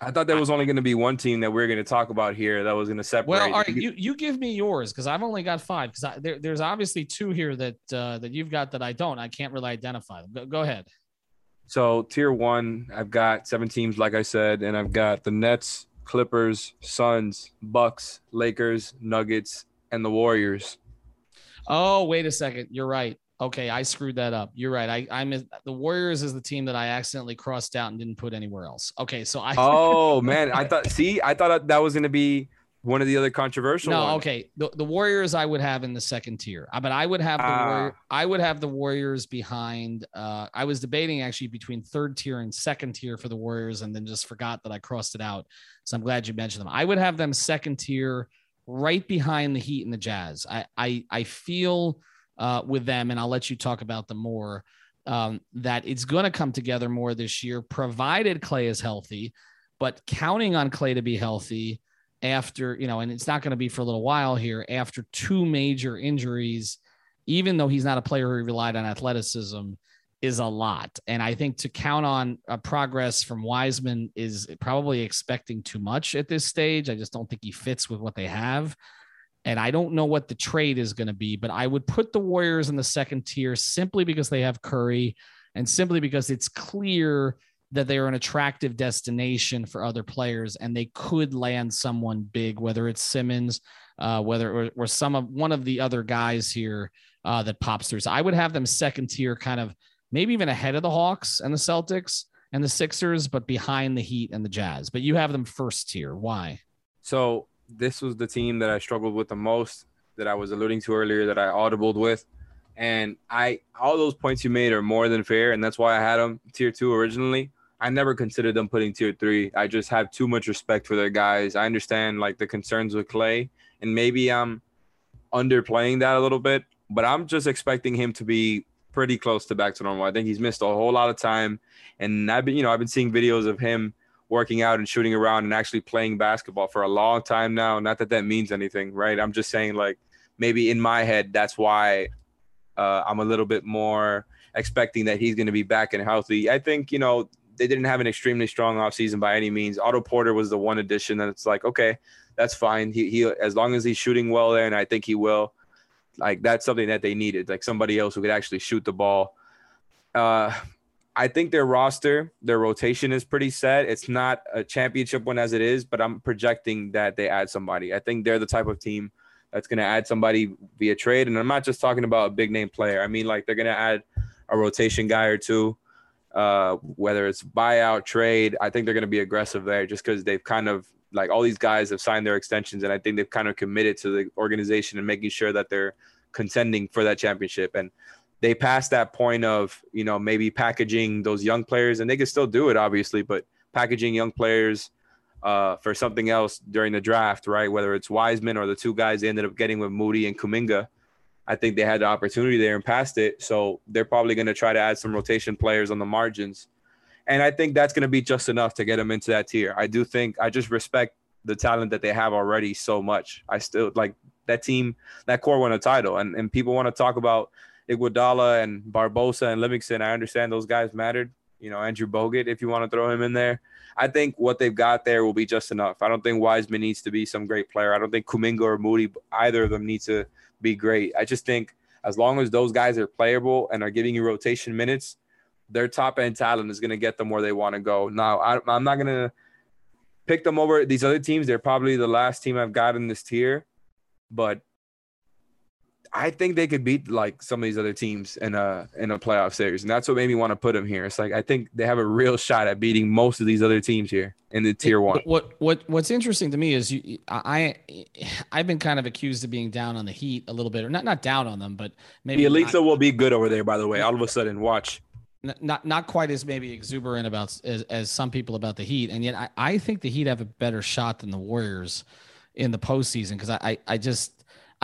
I thought there was only going to be one team that we are going to talk about here that was going to separate. Well, all right, you, you give me yours because I've only got five. Because there, there's obviously two here that uh, that you've got that I don't. I can't really identify them. Go, go ahead. So tier one, I've got seven teams, like I said, and I've got the Nets, Clippers, Suns, Bucks, Lakers, Nuggets, and the Warriors. Oh, wait a second. You're right. Okay, I screwed that up. You're right. I I missed the Warriors is the team that I accidentally crossed out and didn't put anywhere else. Okay, so I. Oh man, I thought. See, I thought that was going to be one of the other controversial. No, ones. okay. The, the Warriors I would have in the second tier, uh, but I would have the uh, Warrior, I would have the Warriors behind. Uh, I was debating actually between third tier and second tier for the Warriors, and then just forgot that I crossed it out. So I'm glad you mentioned them. I would have them second tier, right behind the Heat and the Jazz. I I, I feel uh, with them, and I'll let you talk about them more. Um, that it's going to come together more this year, provided Clay is healthy. But counting on Clay to be healthy after, you know, and it's not going to be for a little while here after two major injuries, even though he's not a player who relied on athleticism, is a lot. And I think to count on a progress from Wiseman is probably expecting too much at this stage. I just don't think he fits with what they have. And I don't know what the trade is going to be, but I would put the Warriors in the second tier simply because they have Curry and simply because it's clear that they're an attractive destination for other players and they could land someone big, whether it's Simmons, uh, whether or, or, some of one of the other guys here uh, that pops through. So I would have them second tier, kind of maybe even ahead of the Hawks and the Celtics and the Sixers, but behind the Heat and the Jazz. But you have them first tier. Why? So this was the team that I struggled with the most that I was alluding to earlier that I audibled with. And I all those points you made are more than fair, and that's why I had them tier two originally. I never considered them putting tier three. I just have too much respect for their guys. I understand like the concerns with Clay, and maybe I'm underplaying that a little bit, but I'm just expecting him to be pretty close to back to normal. I think he's missed a whole lot of time, and I've been, you know, I've been seeing videos of him working out and shooting around and actually playing basketball for a long time now. Not that that means anything, right? I'm just saying like maybe in my head that's why uh, I'm a little bit more expecting that he's going to be back and healthy. I think you know they didn't have an extremely strong offseason by any means. Otto Porter was the one addition that it's like, okay, that's fine. He, he as long as he's shooting well there, and I think he will. Like that's something that they needed, like somebody else who could actually shoot the ball. Uh, I think their roster, their rotation is pretty set. It's not a championship one as it is, but I'm projecting that they add somebody. I think they're the type of team that's going to add somebody via trade, and I'm not just talking about a big name player. I mean, like they're going to add a rotation guy or two uh, whether it's buyout, trade. I think they're going to be aggressive there just because they've kind of like all these guys have signed their extensions, and I think they've kind of committed to the organization and making sure that they're contending for that championship. And they passed that point of you know maybe packaging those young players, and they can still do it, obviously, but packaging young players uh, for something else during the draft, right? Whether it's Wiseman or the two guys they ended up getting with Moody and Kuminga. I think they had the opportunity there and passed it. So they're probably going to try to add some rotation players on the margins. And I think that's going to be just enough to get them into that tier. I do think I just respect the talent that they have already so much. I still like that team, that core won a title. And, and people want to talk about Iguodala and Barbosa and Livingston. I understand those guys mattered. You know, Andrew Bogut, if you want to throw him in there. I think what they've got there will be just enough. I don't think Wiseman needs to be some great player. I don't think Kuminga or Moody, either of them need to be great. I just think as long as those guys are playable and are giving you rotation minutes, their top end talent is going to get them where they want to go. Now, I, I'm not going to pick them over these other teams. They're probably the last team I've got in this tier, but I think they could beat like some of these other teams in a in a playoff series, and that's what made me want to put them here. It's like I think they have a real shot at beating most of these other teams here in the tier one. What what what's interesting to me is you I I've been kind of accused of being down on the Heat a little bit, or not not down on them, but maybe Bjelica will be good over there. By the way, all of a sudden, watch. Not not quite as maybe exuberant about as, as some people about the Heat, and yet I, I think the Heat have a better shot than the Warriors in the postseason because I, I I just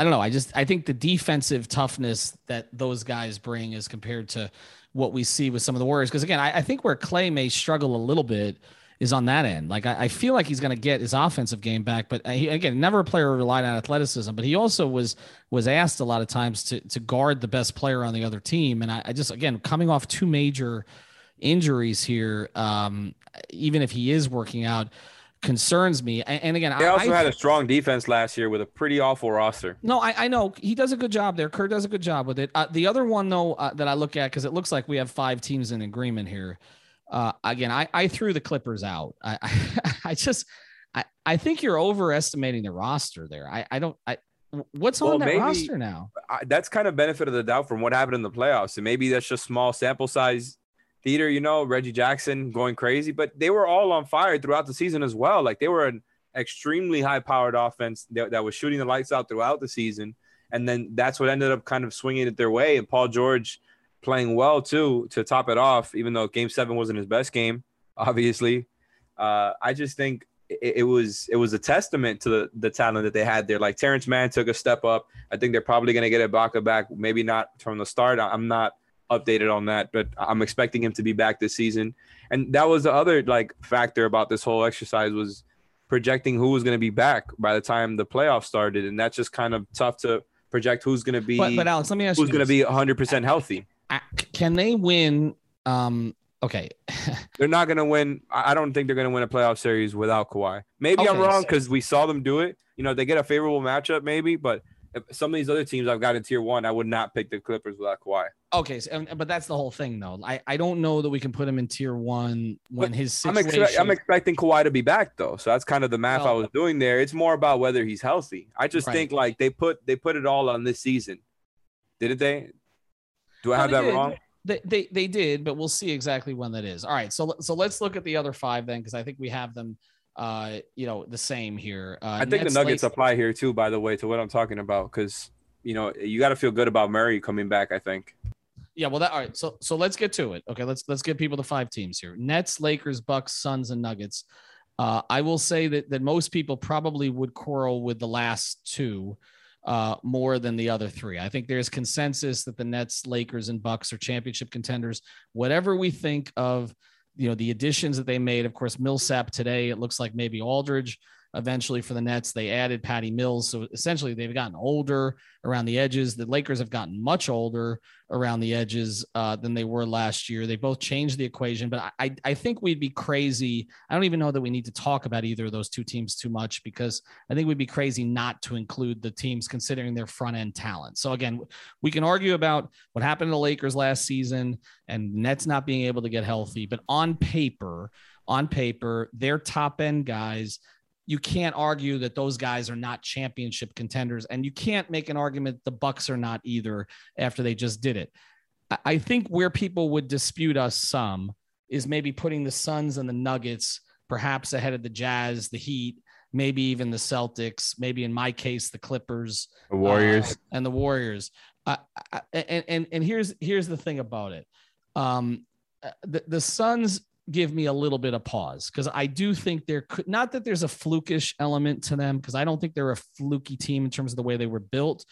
I don't know. I just I think the defensive toughness that those guys bring is compared to what we see with some of the Warriors. Because again, I, I, think where Clay may struggle a little bit is on that end. Like I, I feel like he's going to get his offensive game back, but he, again, never a player relied on athleticism. But he also was was asked a lot of times to to guard the best player on the other team. And I, I just again coming off two major injuries here, um, even if he is working out concerns me. And, again, they also I, had a strong defense last year with a pretty awful roster. No, I, I know he does a good job there. Kerr does a good job with it. Uh, the other one though uh, that I look at because it looks like we have five teams in agreement here. Uh, again, I, I threw the Clippers out. I I, I just I, I think you're overestimating the roster there. I, I don't I what's well, on that maybe, roster now? I, that's kind of benefit of the doubt from what happened in the playoffs. And maybe that's just small sample size theater, you know, Reggie Jackson going crazy, but they were all on fire throughout the season as well. Like they were an extremely high powered offense that, that, was shooting the lights out throughout the season. And then that's what ended up kind of swinging it their way. And Paul George playing well too to top it off, even though game seven wasn't his best game, obviously. Uh, I just think it, it, was it was a testament to the, the talent that they had there. Like Terance Mann took a step up. I think they're probably going to get Ibaka back, maybe not from the start. I'm not updated on that, but I'm expecting him to be back this season. And that was the other like factor about this whole exercise was projecting who was going to be back by the time the playoffs started, and that's just kind of tough to project who's going to be. But, but Alex, let me ask who's going to be 100 percent healthy. Can they win? Um, okay, they're not going to win. I don't think they're going to win a playoff series without Kawhi. Maybe okay, I'm wrong because so- we saw them do it. You know, they get a favorable matchup, maybe, but some of these other teams I've got in tier one, I would not pick the Clippers without Kawhi. Okay, so, but that's the whole thing, though. I, I don't know that we can put him in tier one when but his situation. I'm, expect, I'm, expecting Kawhi to be back though, so that's kind of the math oh. I was doing there. It's more about whether he's healthy. I just right. think like they put they put it all on this season, didn't they? Do I no, have that did. wrong? They, they they did, but we'll see exactly when that is. All right, so so let's look at the other five then, because I think we have them uh, you know, the same here. Uh, I think the Nuggets apply here too, by the way, to what I'm talking about, because you know you got to feel good about Murray coming back. I think. Yeah, well, that all right. So so let's get to it. Okay, let's let's give people the five teams here: Nets, Lakers, Bucks, Suns, and Nuggets. Uh, I will say that that most people probably would quarrel with the last two uh, more than the other three. I think there's consensus that the Nets, Lakers, and Bucks are championship contenders. Whatever we think of you know the additions that they made. Of course, Millsap today. It looks like maybe Aldridge eventually for the Nets. They added Patty Mills. So essentially, they've gotten older around the edges. The Lakers have gotten much older around the edges uh, than they were last year. They both changed the equation, but I, I think we'd be crazy. I don't even know that we need to talk about either of those two teams too much because I think we'd be crazy not to include the teams considering their front end talent. So again, we can argue about what happened to the Lakers last season and Nets not being able to get healthy, but on paper, on paper, their top end guys you can't argue that those guys are not championship contenders and you can't make an argument the bucks are not either after they just did it. I think where people would dispute us some is maybe putting the suns and the nuggets perhaps ahead of the jazz the heat maybe even the celtics maybe in my case the clippers the warriors. uh, and the warriors. Uh, and, and and here's here's the thing about it. Um the, the suns give me a little bit of pause because I do think there could not that there's a flukish element to them because I don't think they're a fluky team in terms of the way they were built,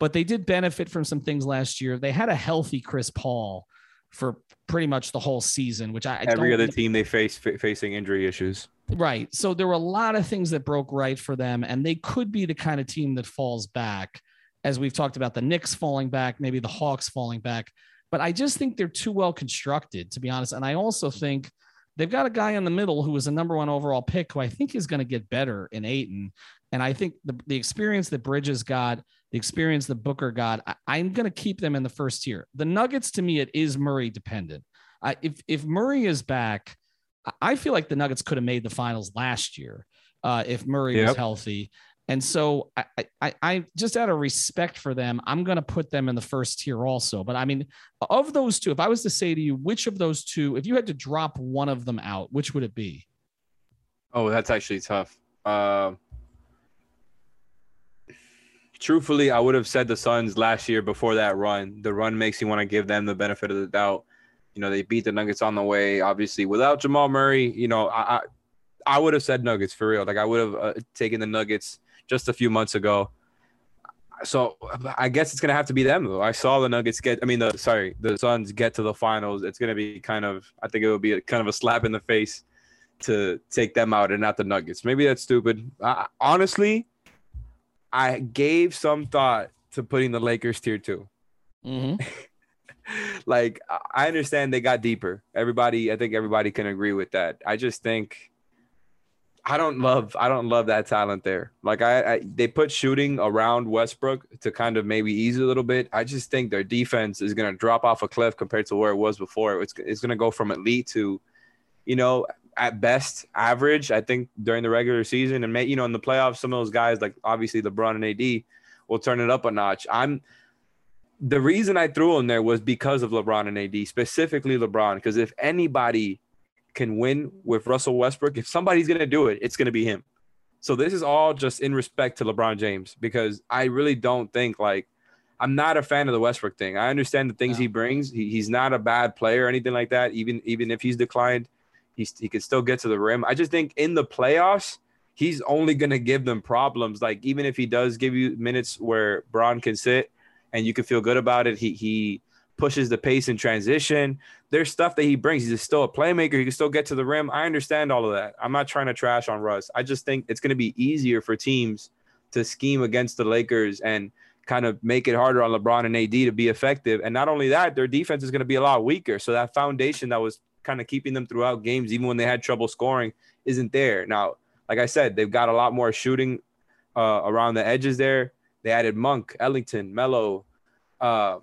but they did benefit from some things last year. They had a healthy Chris Paul for pretty much the whole season, which I every other team they face f- facing injury issues. Right. So there were a lot of things that broke right for them, and they could be the kind of team that falls back, as we've talked about the Knicks falling back, maybe the Hawks falling back. But I just think they're too well constructed, to be honest. And I also think they've got a guy in the middle who was a number one overall pick who I think is going to get better in Ayton. And I think the, the experience that Bridges got, the experience that Booker got, I, I'm going to keep them in the first tier. The Nuggets, to me, it is Murray dependent. I, if if Murray is back, I- I feel like the Nuggets could have made the finals last year uh, if Murray was healthy. And so I, I, I just out of respect for them, I'm going to put them in the first tier also. But I mean, of those two, if I was to say to you, which of those two, if you had to drop one of them out, which would it be? Oh, that's actually tough. Uh, truthfully, I would have said the Suns last year before that run. The run makes you want to give them the benefit of the doubt. You know, they beat the Nuggets on the way. Obviously, without Jamal Murray, you know, I I, I would have said Nuggets for real. Like I would have uh, taken the Nuggets just a few months ago. So I guess it's gonna have to be them though. I saw the Nuggets get. I mean, the sorry, the Suns get to the finals. It's gonna be kind of. I think it would be a, kind of a slap in the face to take them out and not the Nuggets. Maybe that's stupid. I, honestly, I gave some thought to putting the Lakers tier two. Mm-hmm. like I understand they got deeper. Everybody, I think everybody can agree with that. I just think I don't love I don't love that talent there. Like I, I they put shooting around Westbrook to kind of maybe ease a little bit. I just think their defense is going to drop off a cliff compared to where it was before. It's it's going to go from elite to you know at best average. I think during the regular season and may, you know in the playoffs some of those guys like obviously LeBron and AD will turn it up a notch. I'm the reason I threw him there was because of LeBron and AD, specifically LeBron. Because if anybody can win with Russell Westbrook, if somebody's gonna do it, it's gonna be him. So this is all just in respect to LeBron James because I really don't think like I'm not a fan of the Westbrook thing. I understand the things No. he brings. He, he's not a bad player or anything like that. Even even if he's declined, he's he can still get to the rim. I just think in the playoffs, he's only gonna give them problems. Like even if he does give you minutes where Bron can sit and you can feel good about it, he he pushes the pace in transition. There's stuff that he brings. He's still a playmaker. He can still get to the rim. I understand all of that. I'm not trying to trash on Russ. I just think it's going to be easier for teams to scheme against the Lakers and kind of make it harder on LeBron and AD to be effective. And not only that, their defense is going to be a lot weaker. So that foundation that was kind of keeping them throughout games, even when they had trouble scoring, isn't there. Now, like I said, they've got a lot more shooting uh, around the edges there. They added Monk, Ellington, Melo. Uh,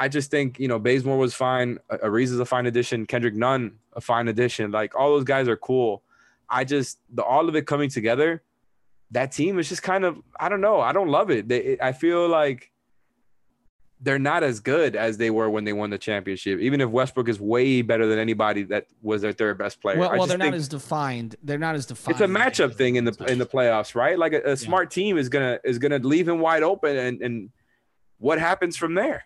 I just think you know Bazemore was fine. Ariza's a fine addition. Kendrick Nunn a fine addition. Like all those guys are cool. I just the all of it coming together. That team is just kind of I don't know. I don't love it. They, I feel like they're not as good as they were when they won the championship. Even if Westbrook is way better than anybody that was their third best player. Well, well they're not as defined. They're not as defined. it's a matchup thing in the in the playoffs, right? Like a, a smart team is gonna is gonna leave him wide open, and and what happens from there?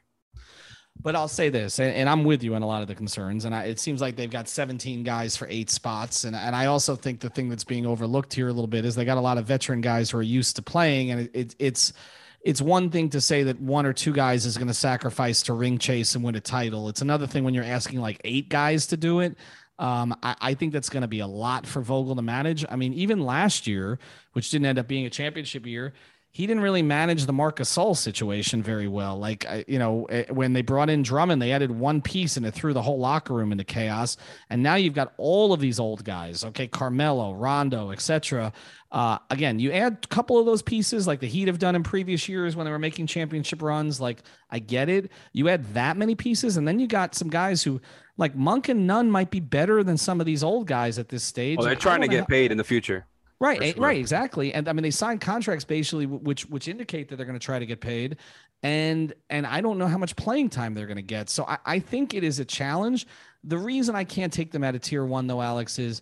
But I'll say this, and, and I'm with you on a lot of the concerns. And I, it seems like they've got 17 guys for eight spots. And, and I also think the thing that's being overlooked here a little bit is they got a lot of veteran guys who are used to playing. And it, it, it's it's one thing to say that one or two guys is going to sacrifice to ring chase and win a title. It's another thing when you're asking like eight guys to do it. Um, I, I think that's going to be a lot for Vogel to manage. I mean, even last year, which didn't end up being a championship year, he didn't really manage the Marcus Gasol situation very well. Like, you know, eh, when they brought in Drummond, they added one piece and it threw the whole locker room into chaos. And now you've got all of these old guys, okay, Carmelo, Rondo, etc. Uh, again, you add a couple of those pieces like the Heat have done in previous years when they were making championship runs. Like, I get it. You add that many pieces, and then you got some guys who, like Monk and Nunn, might be better than some of these old guys at this stage. Well, they're trying to get paid in the future. Right, eh, sure. right, exactly. And I mean, they signed contracts basically, which which indicate that they're going to try to get paid, and and I don't know how much playing time they're going to get. So I, I think it is a challenge. The reason I can't take them out of tier one though, Alex, is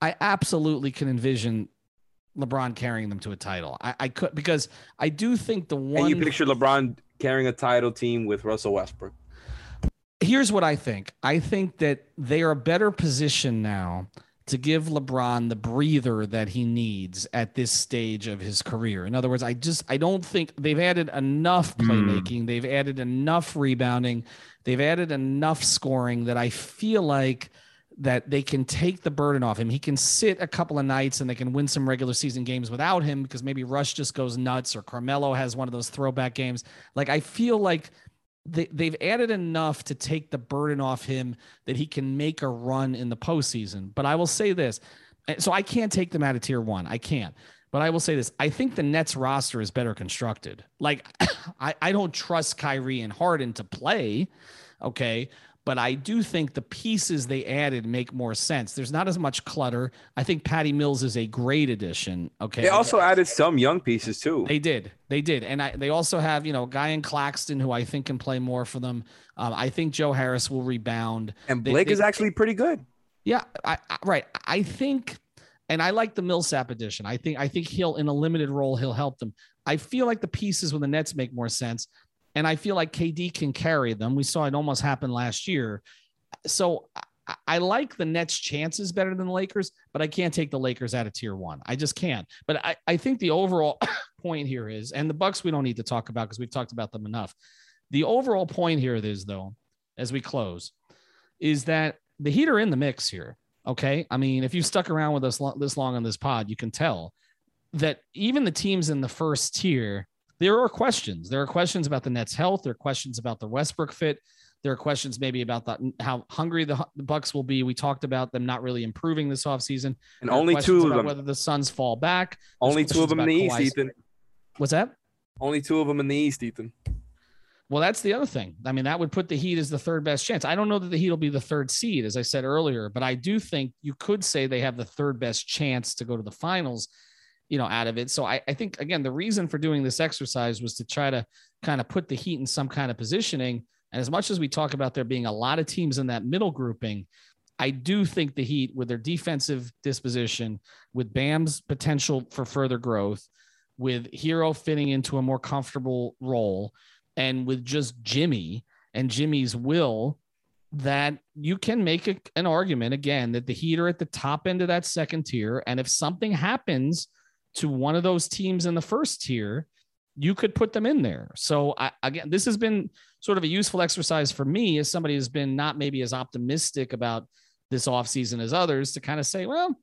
I absolutely can envision LeBron carrying them to a title. I, I could because I do think the And one you picture LeBron carrying a title team with Russell Westbrook. here's what I think. I think that they are a better position now to give LeBron the breather that he needs at this stage of his career. In other words, I just I don't think they've added enough playmaking, mm. they've added enough rebounding, they've added enough scoring that I feel like that they can take the burden off him. He can sit a couple of nights and they can win some regular season games without him because maybe Russ just goes nuts or Carmelo has one of those throwback games. Like I feel like they, they've added enough to take the burden off him that he can make a run in the postseason. But I will say this. Eh, so I can't take them out of tier one. I can't. But I will say this. I think the Nets roster is better constructed. Like I, I don't trust Kyrie and Harden to play. Okay but I do think the pieces they added make more sense. There's not as much clutter. I think Patty Mills is a great addition. Okay. They also added some young pieces too. They did. They did. And I, they also have, you know, guy in Claxton who I think can play more for them. Um, I think Joe Harris will rebound. And Blake they, they, is actually pretty good. Yeah. I, I, right. I think, and I like the Millsap addition. I think, I think he'll, in a limited role, he'll help them. I feel like the pieces with the Nets make more sense. And I feel like KD can carry them. We saw it almost happen last year. So I, I like the Nets' chances better than the Lakers, but I can't take the Lakers out of tier one. I just can't. But I, I think the overall point here is, and the Bucks we don't need to talk about because we've talked about them enough. The overall point here is, though, as we close, is that the Heat are in the mix here. Okay. I mean, if you stuck around with us this long on this pod, you can tell that even the teams in the first tier there are questions. There are questions about the Nets' health. There are questions about the Westbrook fit. There are questions maybe about the, how hungry the, the Bucks will be. We talked about them not really improving this offseason. And only two of them. Whether the Suns fall back. There's only two of them in the East, Ethan. What's that? Only two of them in the East, Ethan. Well, that's the other thing. I mean, that would put the Heat as the third best chance. I don't know that the Heat will be the third seed, as I said earlier, but I do think you could say they have the third best chance to go to the finals you know, out of it. So I, I think again, the reason for doing this exercise was to try to kind of put the Heat in some kind of positioning. And as much as we talk about there being a lot of teams in that middle grouping, I do think the Heat, with their defensive disposition, with Bam's potential for further growth, with Herro fitting into a more comfortable role, and with just Jimmy and Jimmy's will, that you can make a, an argument again that the Heat are at the top end of that second tier. And if something happens to one of those teams in the first tier, you could put them in there. So I, again, this has been sort of a useful exercise for me as somebody who's been not maybe as optimistic about this offseason as others to kind of say, well,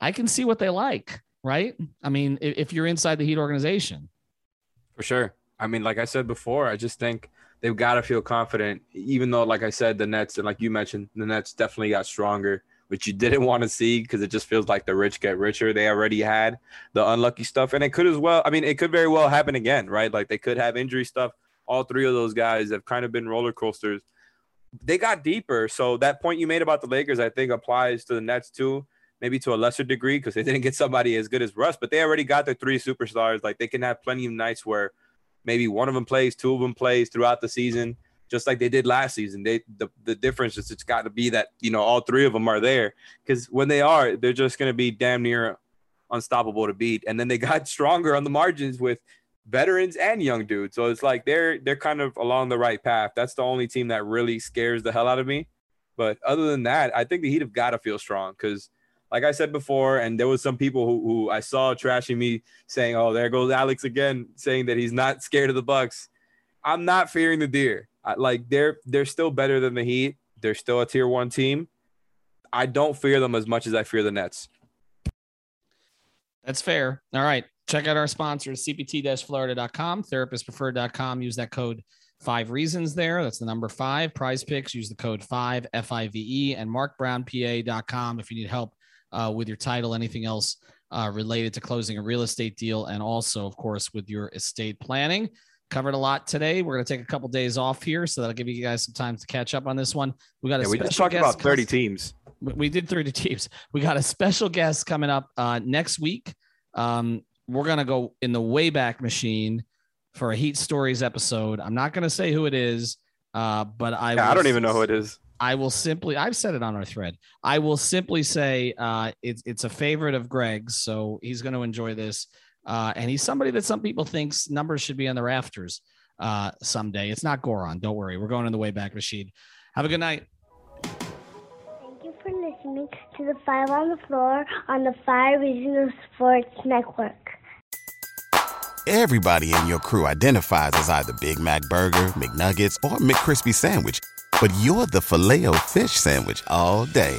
I can see what they like, right? I mean, if, if you're inside the Heat organization. For sure. I mean, like I said before, I just think they've got to feel confident, even though, like I said, the Nets and like you mentioned, the Nets definitely got stronger which you didn't want to see because it just feels like the rich get richer. They already had the unlucky stuff, and it could as well. I mean, it could very well happen again, right? Like they could have injury stuff. All three of those guys have kind of been roller coasters. They got deeper, so that point you made about the Lakers, I think, applies to the Nets too. Maybe to a lesser degree because they didn't get somebody as good as Russ, but they already got their three superstars. Like they can have plenty of nights where maybe one of them plays, two of them plays throughout the season just like they did last season. They the, the difference is it's got to be that you know all three of them are there because when they are, they're just going to be damn near unstoppable to beat. And then they got stronger on the margins with veterans and young dudes. So it's like they're they're kind of along the right path. That's the only team that really scares the hell out of me. But other than that, I think the Heat have got to feel strong because, like I said before, and there was some people who, who I saw trashing me saying, "Oh, there goes Alex again," saying that he's not scared of the Bucks. I'm not fearing the deer like they're they're still better than the Heat. They're still a tier one team. I don't fear them as much as I fear the Nets. That's fair. All right. Check out our sponsors, cpt-florida.com, therapistpreferred.com. Use that code five reasons there. That's the number five. Prize picks, use the code five, F I V E, and marcbrownpa.com if you need help uh, with your title, anything else uh, related to closing a real estate deal, and also, of course, with your estate planning covered a lot today. We're going to take a couple days off here, so that'll give you guys some time to catch up on this one. We got a yeah, we just talked about 30 teams. We did 30 teams. We got a special guest coming up uh, next week. Um, we're going to go in the Wayback Machine for a Heat Stories episode. I'm not going to say who it is, uh, but I yeah, I don't even know who it is. I will simply I've said it on our thread. I will simply say uh, it's it's a favorite of Greg's, so he's going to enjoy this. Uh, and he's somebody that some people thinks numbers should be on the rafters. uh, someday. It's not Goran. Don't worry. We're going in the way back, Machine. Have a good night. Thank you for listening to the Five on the Floor on the Five Regional Sports Network. Everybody in your crew identifies as either Big Mac Burger, McNuggets, or McCrispy Sandwich. But you're the filet fish Sandwich all day.